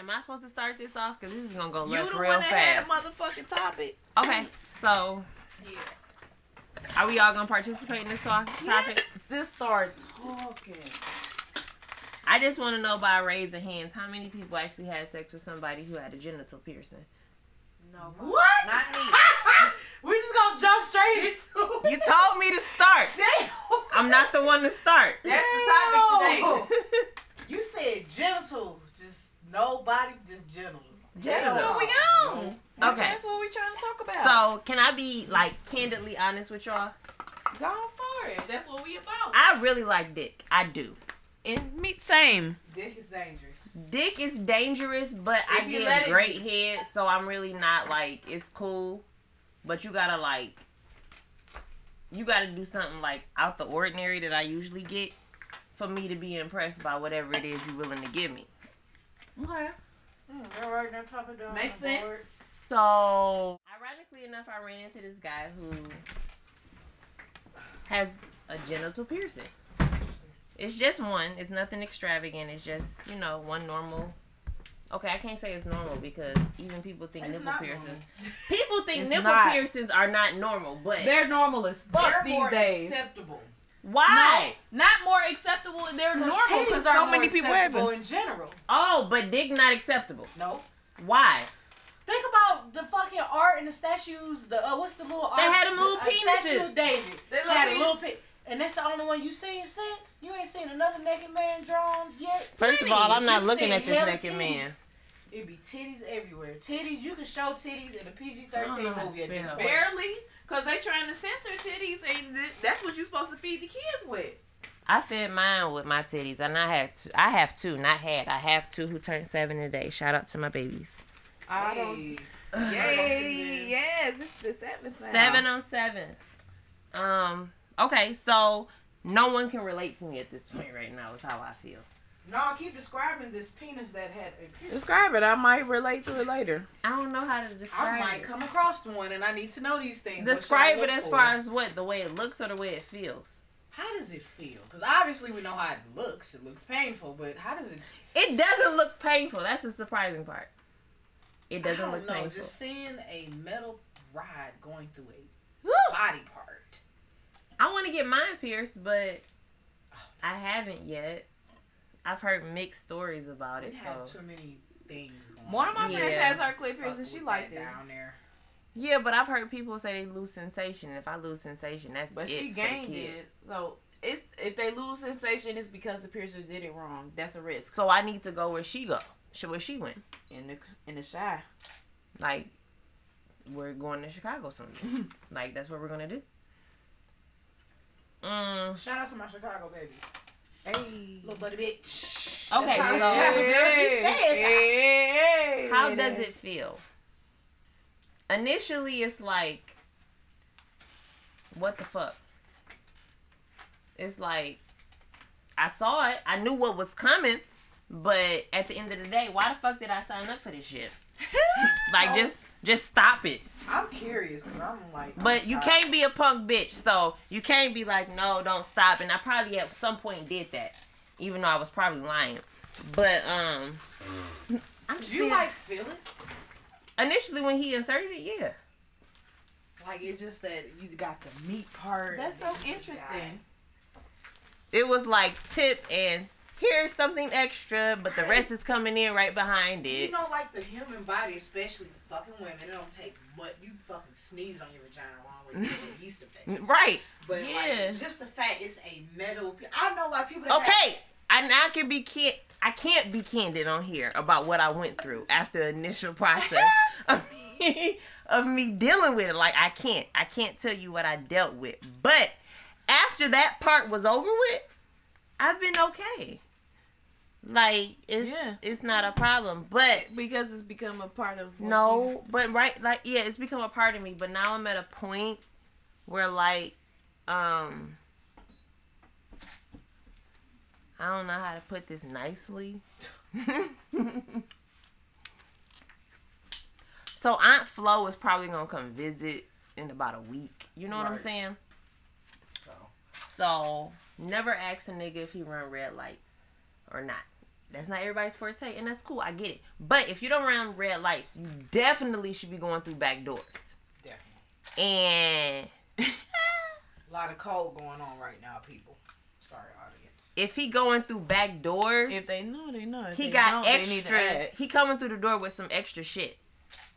Am I supposed to start this off? Because this is gonna go You left the real one that had fast. the motherfucking topic. Okay, so Yeah. are we all gonna participate in this talk topic? Just start talking. I just want to know by raising hands how many people actually had sex with somebody who had a genital piercing. No. What? Not me. we just gonna jump straight into You told me to start. Damn. I'm not the one to start. That's the topic today. You said genital, just nobody, just genital. That's Hell what we no. on. Okay. That's what we trying to talk about. So can I be like candidly honest with y'all? go for it. That's what we about. I really like dick. I do. And me same. Dick is dangerous. Dick is dangerous, but I If you let get it great head, so I'm really not like it's cool. But you gotta like you gotta do something like out the ordinary that I usually get for me to be impressed by whatever it is you're willing to give me. Okay. Mm, they're right there top of the Makes on board. sense. So, ironically enough, I ran into this guy who has a genital piercing. It's just one. It's nothing extravagant. It's just, you know, one normal. Okay, I can't say it's normal because even people think It's nipple piercings. normal. People think It's nipple not. piercings are not normal, but They're normal as fuck these more days. acceptable. Why? No, not more acceptable. They're normal Titties because are so more many people have acceptable in general. Oh, but dick not acceptable. No. Why? Think about the fucking art and the statues. The uh, what's the little art? They had a little the, uh, statue of David. They They little had a little pit, and that's the only one you seen since. You ain't seen another naked man drawn yet. First of all, I'm not You looking at this naked titties. man. It be titties everywhere. Titties. You can show titties in a PG-13 know how to movie at this point. Barely, because they trying to censor titties, and th- that's what you're supposed to feed the kids with. I fed mine with my titties, and I had two. I have two, not had. I have two who turned seven today. Shout out to my babies. I don't. Yay! Yes, it's the seventh. now. Seven on seven. Um. Okay, so no one can relate to me at this point right now. Is how I feel. No, I keep describing this penis that had a piercing. Describe it. I might relate to it later. I don't know how to describe it. I might it. come across one, and I need to know these things. Describe it look as for? far as what the way it looks or the way it feels. How does it feel? Because obviously we know how it looks. It looks painful, but how does it? It doesn't look painful. That's the surprising part. It doesn't I don't look know. painful. Just seeing a metal rod going through a Woo! body part. I want to get mine pierced, but I haven't yet. I've heard mixed stories about We it. have So too many things going. One of my Yeah. friends has her clip Fuck piercing. She liked it, down there. yeah, but I've heard people say they lose sensation. If I lose sensation, that's but it she for the gained kid. it. So it's if they lose sensation, it's because the piercer did it wrong. That's a risk. So I need to go where she go. Sh- Where she went. In the in the shy. Like we're going to Chicago soon. like that's what we're gonna do. Mm. Shout out to my Chicago baby, Hey. little buddy bitch. Okay, That's how so- Chicago baby said. Hey. How does it feel? Initially, it's like, what the fuck? It's like, I saw it. I knew what was coming. But at the end of the day, why the fuck did I sign up for this shit? Like, So- just just stop it. I'm curious because I'm like. But I'm you tired. can't be a punk bitch, so you can't be like, no, don't stop. And I probably at some point did that, even though I was probably lying. But um, I'm just Do you like feel it? initially when he inserted it, yeah. Like it's just that you got the meat part. That's so you just got- interesting. It was like tip and here's something extra, but the rest is coming in right behind it. You it. know, like the human body, especially fucking women, it don't take much. You fucking sneeze on your vagina wrong way, you get a yeast infection. Right. But Yeah. like, just the fact it's a metal. I know, why people. That Okay. I now can be can I can't be candid on here about what I went through after the initial process of me, of me dealing with it. Like I can't. I can't tell you what I dealt with. But after that part was over with, I've been okay. Like it's Yeah. it's not a problem. But Because it's become a part of what you- No, but right, like yeah, it's become a part of me. But now I'm at a point where like, um, I don't know how to put this nicely. so Aunt Flo is probably gonna come visit in about a week. You know what I'm saying? So, So never ask a nigga if he run red lights or not. That's not everybody's forte, and that's cool. I get it. But if you don't run red lights, you definitely should be going through back doors. Definitely. And A lot of code going on right now, people. Sorry, audience. if he going through back doors, If they know, they know. If he they got don't, they need to extra. He coming through the door with some extra shit.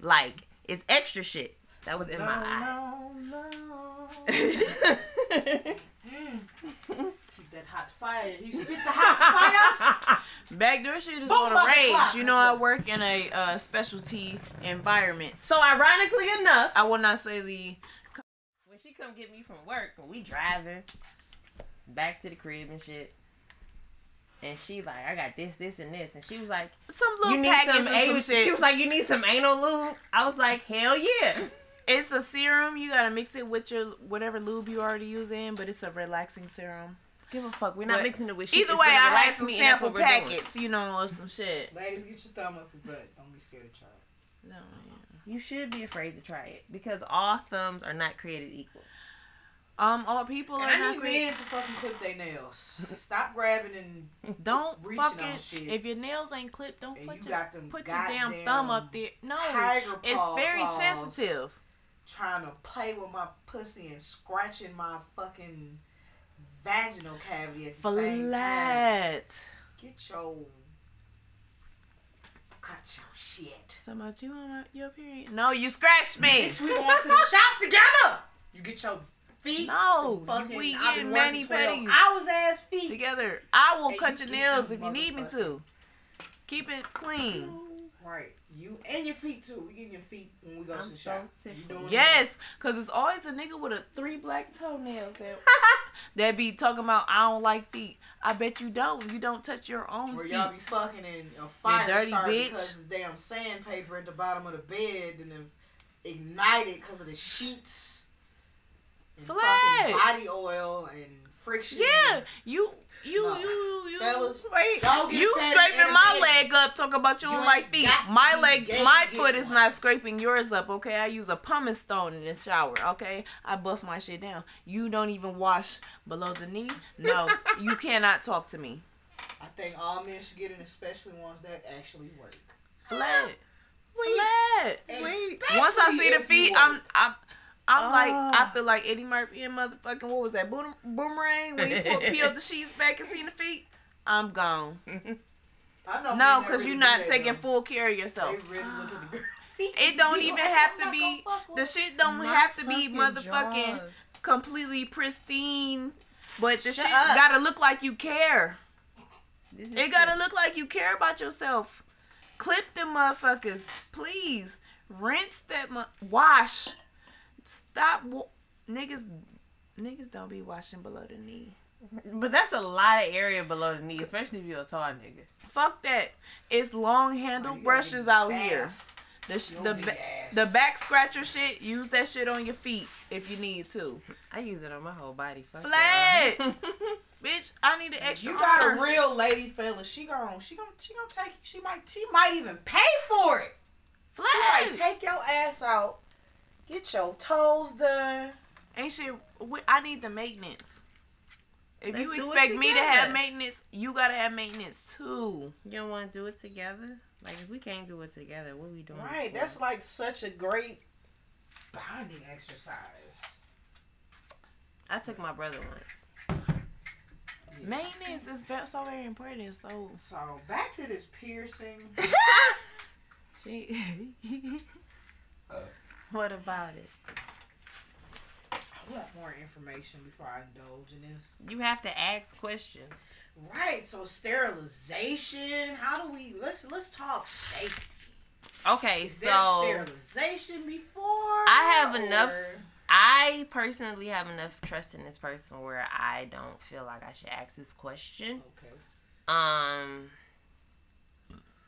Like it's extra shit. That was in no, my eye. no, no. Keep mm. That hot fire. You spit the hot fire. Backdoor shit is Boom, on a rage. You know, I work in a uh, specialty environment. so ironically enough, I will not say the. when she come get me from work, when we driving back to the crib and shit, and she like, I got this, this, and this, and she was like, Some you little need packets some anal. some shit. She was like, you need some anal lube. I was like, hell yeah. It's a serum. You gotta mix it with your whatever lube you already using, but it's a relaxing serum. Give a fuck. We're not But mixing it with shit. Either way, I had some me, and that's sample what doing. packets, you know, of some shit. Ladies, get your thumb up your butt. Don't be scared to try it. No, You should be afraid to try it because all thumbs are not created equal. Um, all people And are I not need created. men to fucking clip their nails. Stop grabbing and, Don't reaching on fucking. shit. If your nails ain't clipped, don't and put you your got put your damn thumb up there. No, tiger it's very claws sensitive. Trying to play with my pussy and scratching my fucking vaginal cavity at the same time. Flat. Get your cut your shit. Something about you on your period? No, you scratched me. Bitch, we going to the shop together. You get your feet. No, fucking, we get many getting been mani working 12 pedis hours ass feet. together. I will Hey, cut you your nails if you need me to. Keep it clean. Right. You and your feet too. We getting your feet when we go to I'm the so shop. You tickled. doing it? Yes, cause it's always a nigga with a three black toenails that that be talking about I don't like feet. I bet you don't. You don't touch your own Where feet. y'all be fucking in a fire dirty started bitch. because the damn sandpaper at the bottom of the bed and then ignited because of the sheets. And Flat. fucking body oil and friction. Yeah, you you No. you you. Fellas, Wait, You scraping my leg up, talk about you You like feet. My leg, my foot is one. not scraping yours up, okay? I use a pumice stone in the shower, okay? I buff my shit down. You don't even wash below the knee? No, you cannot talk to me. I think all men should get it, especially ones that actually work. Flat. Wait. Flat. Wait. Once I see the feet, I'm. I'm I'm I'm like I Ah. feel like Eddie Murphy and motherfucking what was that boom, boomerang when he put, peeled the sheets back and seen the feet. I'm gone. I know No, because really you're not taking though. full care of yourself. really look at the girl feet. It don't even have to be gonna fuck with the shit don't Not have to be motherfucking jaws. completely pristine, but the Shut shit up. gotta look like you care. This is It gotta look like you care about yourself. Clip them motherfuckers, please. Rinse that mu- wash. Stop wa- niggas. Niggas don't be washing below the knee. But that's a lot of area below the knee, especially if you're a tall nigga. Fuck that. It's long handle You gotta brushes out bath. here. The sh- the ba- the back scratcher shit. Use that shit on your feet if you need to. I use it on my whole body. Fuck Flat. Bitch, I need an extra. You got arm. a real lady fella. She gon' she gon' she gon' take she might she might even pay for it. She might take your ass out, get your toes done. Ain't shit. I need the maintenance. If Let's you expect me to have maintenance, you gotta have maintenance too. You don't want to do it together? Like, if we can't do it together, what are we doing? it Right, that's like such a great bonding exercise. I took my brother once. Maintenance is so very important. So So back to this piercing. She. Uh, what about it? I want more information before I indulge in this. You have to ask questions. Right, so sterilization. How do we let's let's talk safety. Okay, Is so sterilization before? I have enough- I personally have enough trust in this person where I don't feel like I should ask this question. Okay. Um,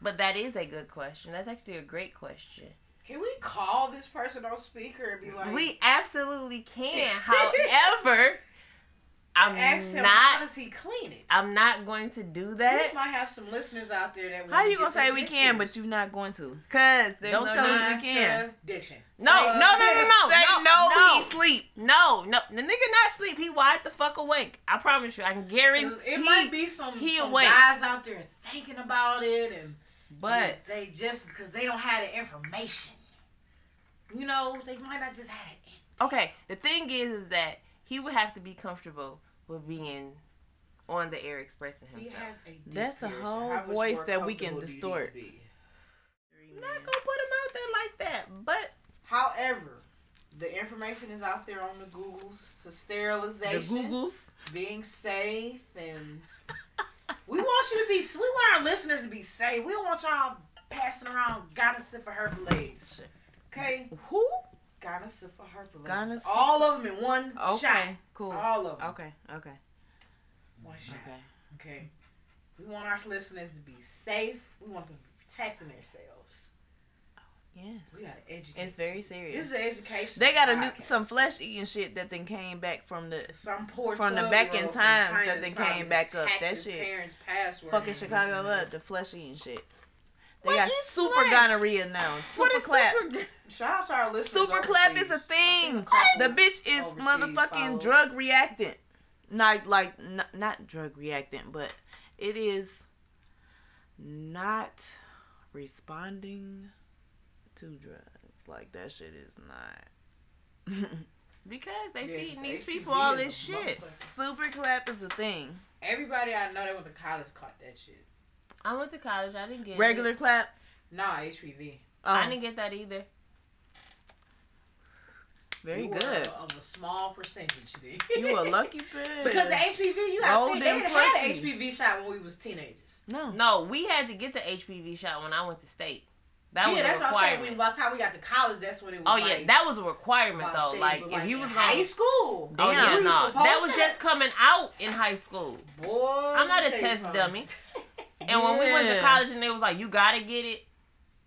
but that is a good question. That's actually a great question. Can we call this person on speaker and be like, We absolutely can. However, I'm Ask him how does he clean it. I'm not going to do that. we might have some listeners out there that. How wanna you gonna say we can, but you're not going to? because Don't no tell us we can. Contradiction. No, no, no, no, no, Say no, no, no. he sleep. No, no, the nigga not sleep. He wide the fuck awake. I promise you. I can guarantee. 'Cause It might be some, he some awake. guys out there thinking about it and But they just because they don't have the information. You know, they might not just have it. Okay, the thing is, is that he would have to be comfortable with being on the air expressing He himself. has a dick That's a whole How voice that we can comfortable do you need distort. I'm not gonna put him out there like that, but However, the information is out there on the Googles to sterilization, the sterilization, Googles. being safe, and we want you to be. We want our listeners to be safe. We don't want y'all passing around gonorrhea herpes. Okay, Who? gonorrhea herpes. Gonorrhea- All of them in one Okay, shot. cool. All of them. Okay, okay, One shot. okay. Okay. We want our listeners to be safe. We want them to be protecting themselves. Oh, yes. We gotta educate. It's very serious. This is an education. They got a new some flesh eating shit that then came back from the Some poor from the back in year old from times that then came back up. That shit. Parents' password fucking Chicago love the flesh eating shit. They What got super gonorrhea now. Super what is clap. super? Shout out to our listeners. Super clap is overseas. a thing. The bitch is overseas motherfucking follow. drug reactant. Not like not, not drug reactant, but it is not responding to drugs. Like that shit is not. Because they Yeah, feeding these people all this shit. Super clap is a thing. Everybody I know that went to college caught that shit. I went to college. I didn't get Regular It. clap. Nah, HPV. Oh, I didn't get that either. very You were good. Of a small percentage then. You a lucky bitch. Because the HPV, you got to think, they didn't had an pussy. HPV shot when we was teenagers. no. No, we had to get the HPV shot when I went to state. That was yeah, a that's what I'm saying. When, by the time we got to college, that's when it was oh like, yeah, that was a requirement though. thing, Like but, if you in was high going, school. oh yeah, no, that was to- just coming out in high school. Boy, I'm not a me tell you test dummy. And when we went to college and they was like, you gotta get it.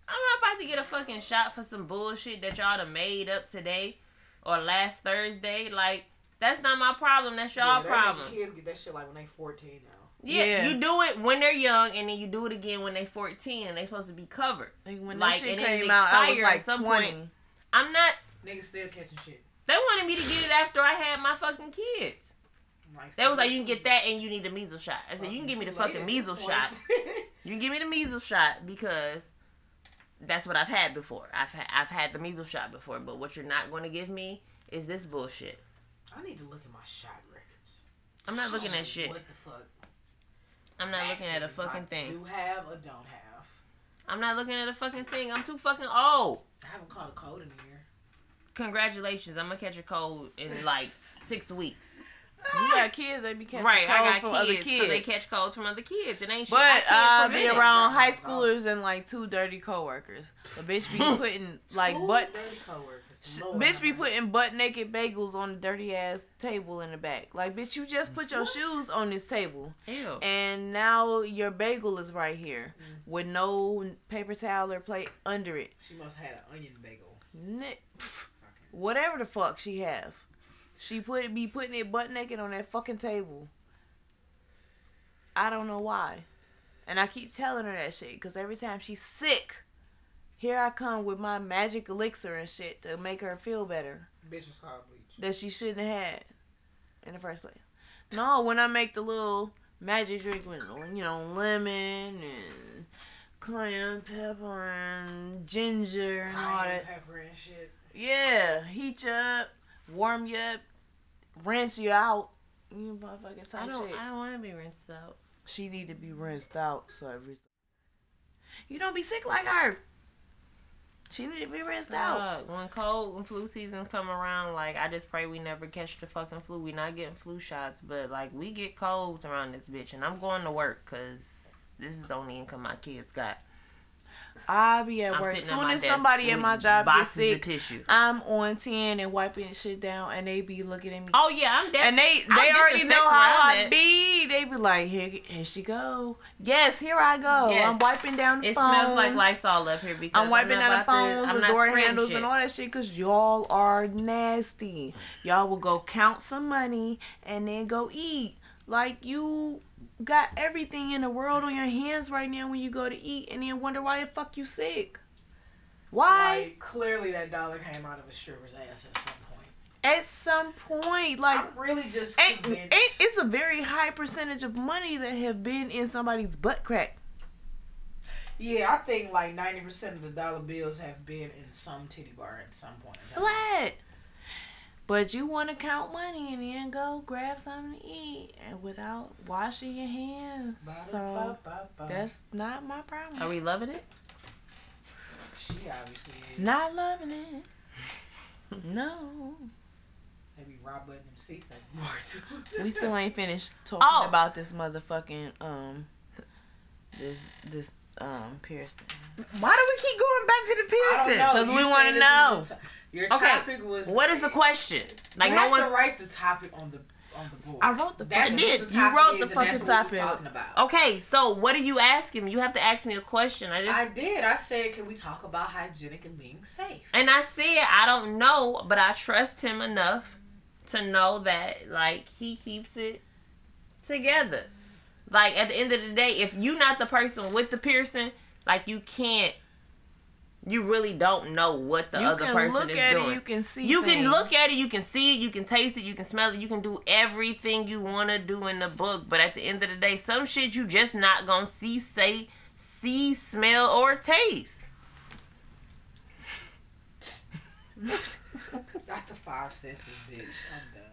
I'm not about to get a fucking shot for some bullshit that y'all done made up today or last Thursday. Like, that's not my problem. That's y'all they problem. kids get that shit like when they 14 now. Yeah, Yeah. you do it when they're young, and then you do it again when they're 14, and they supposed to be covered. Like, when Like, that shit and came out, I was like some 20. point. I'm not. Niggas still catching shit. They wanted me to get it after I had my fucking kids. Like, They was like, you can get that, and you need a measles shot. I said, you can give me the fucking measles shot. You can give me the measles shot because that's what I've had before. I've had I've had the measles shot before, but what you're not going to give me is this bullshit. I need to look at my shot records. I'm not looking at shit. What the fuck? I'm not looking at a fucking I thing. Do have or don't have? I'm not looking at a fucking thing. I'm too fucking old. I haven't caught a cold in a year. Congratulations, I'm gonna catch a cold in like six weeks. You got kids, they be catching right, colds I got from kids, other 'cause kids. they catch colds from other kids. It ain't shit. But I I be prevent it. around high schoolers and like two dirty coworkers. The bitch be putting like Two butt dirty coworkers. sh- Lord bitch be putting butt naked bagels on the dirty ass table in the back. Like bitch, you just put your What? shoes on this table, Ew. and now your bagel is right here Mm. with no paper towel or plate under it. She must have had an onion bagel. Ni- Fucking- Whatever the fuck she have, she put be putting it butt naked on that fucking table. I don't know why, and I keep telling her that shit because every time she's sick, here I come with my magic elixir and shit to make her feel better Bitch is called bleach. that she shouldn't have had in the first place. No, when I make the little magic drink with you know lemon and cayenne pepper and ginger and all Cayenne that. pepper and shit. Yeah, heat you up, warm you up, rinse you out. You motherfucking type I don't. shit. I don't want to be rinsed out. She need to be rinsed out. So every you don't be sick like her. She need to be rinsed out. Dog, when cold and flu season come around, like I just pray we never catch the fucking flu. We not getting flu shots, but like we get colds around this bitch, and I'm going to work because this is the only income my kids got. I be at I'm work. Soon as somebody at my job gets sick, tissue. I'm on ten and wiping shit down, and they be looking at me. Oh yeah, I'm dead. And they I'll they already know how I be. They be like, here, here she go. Yes, here I go. Yes. I'm wiping down the It phones. It smells like Lysol up here because I'm wiping down the to- phones, the door handles, shit. and all that shit because y'all are nasty. Y'all will go count some money and then go eat. Like you got everything in the world on your hands right now when you go to eat and then wonder why the fuck you sick. Why? Like, clearly that dollar came out of a stripper's ass at some point. At some point, like I'm really just convinced. ain't, it's a very high percentage of money that have been in somebody's butt crack. yeah, I think like 90% of the dollar bills have been in some titty bar at some point. Flat. But you want to count money and then go grab something to eat and without washing your hands. So Ba-da-ba-ba-ba. that's not my problem. Are we loving it? She obviously is. Not loving it. No. Maybe Rob button them seats like more too. We still ain't finished talking Oh. about this motherfucking um this this um piercing. Why do we keep going back to the I don't piercing? know. 'Cause You we wanna know. was a to- Your Okay, topic was. What is the question? Like you no have one's. to write the topic on the on the board. I wrote the That's I did. the You wrote the fucking that's what topic. talking about. Okay, so what are you asking me? You have to ask me a question. I just I did. I said, can we talk about hygienic and being safe? and I said I don't know, but I trust him enough to know that like he keeps it together. Like at the end of the day, if you're not the person with the piercing, like you can't. You really don't know what the other person is doing. you other can person look is at doing. it, you can see You can look at it, you can see it, you can taste it, you can smell it, you can do everything you want to do in the book. But at the end of the day, some shit you just not gonna see, say, see, smell, or taste. That's the five senses, bitch. I'm done.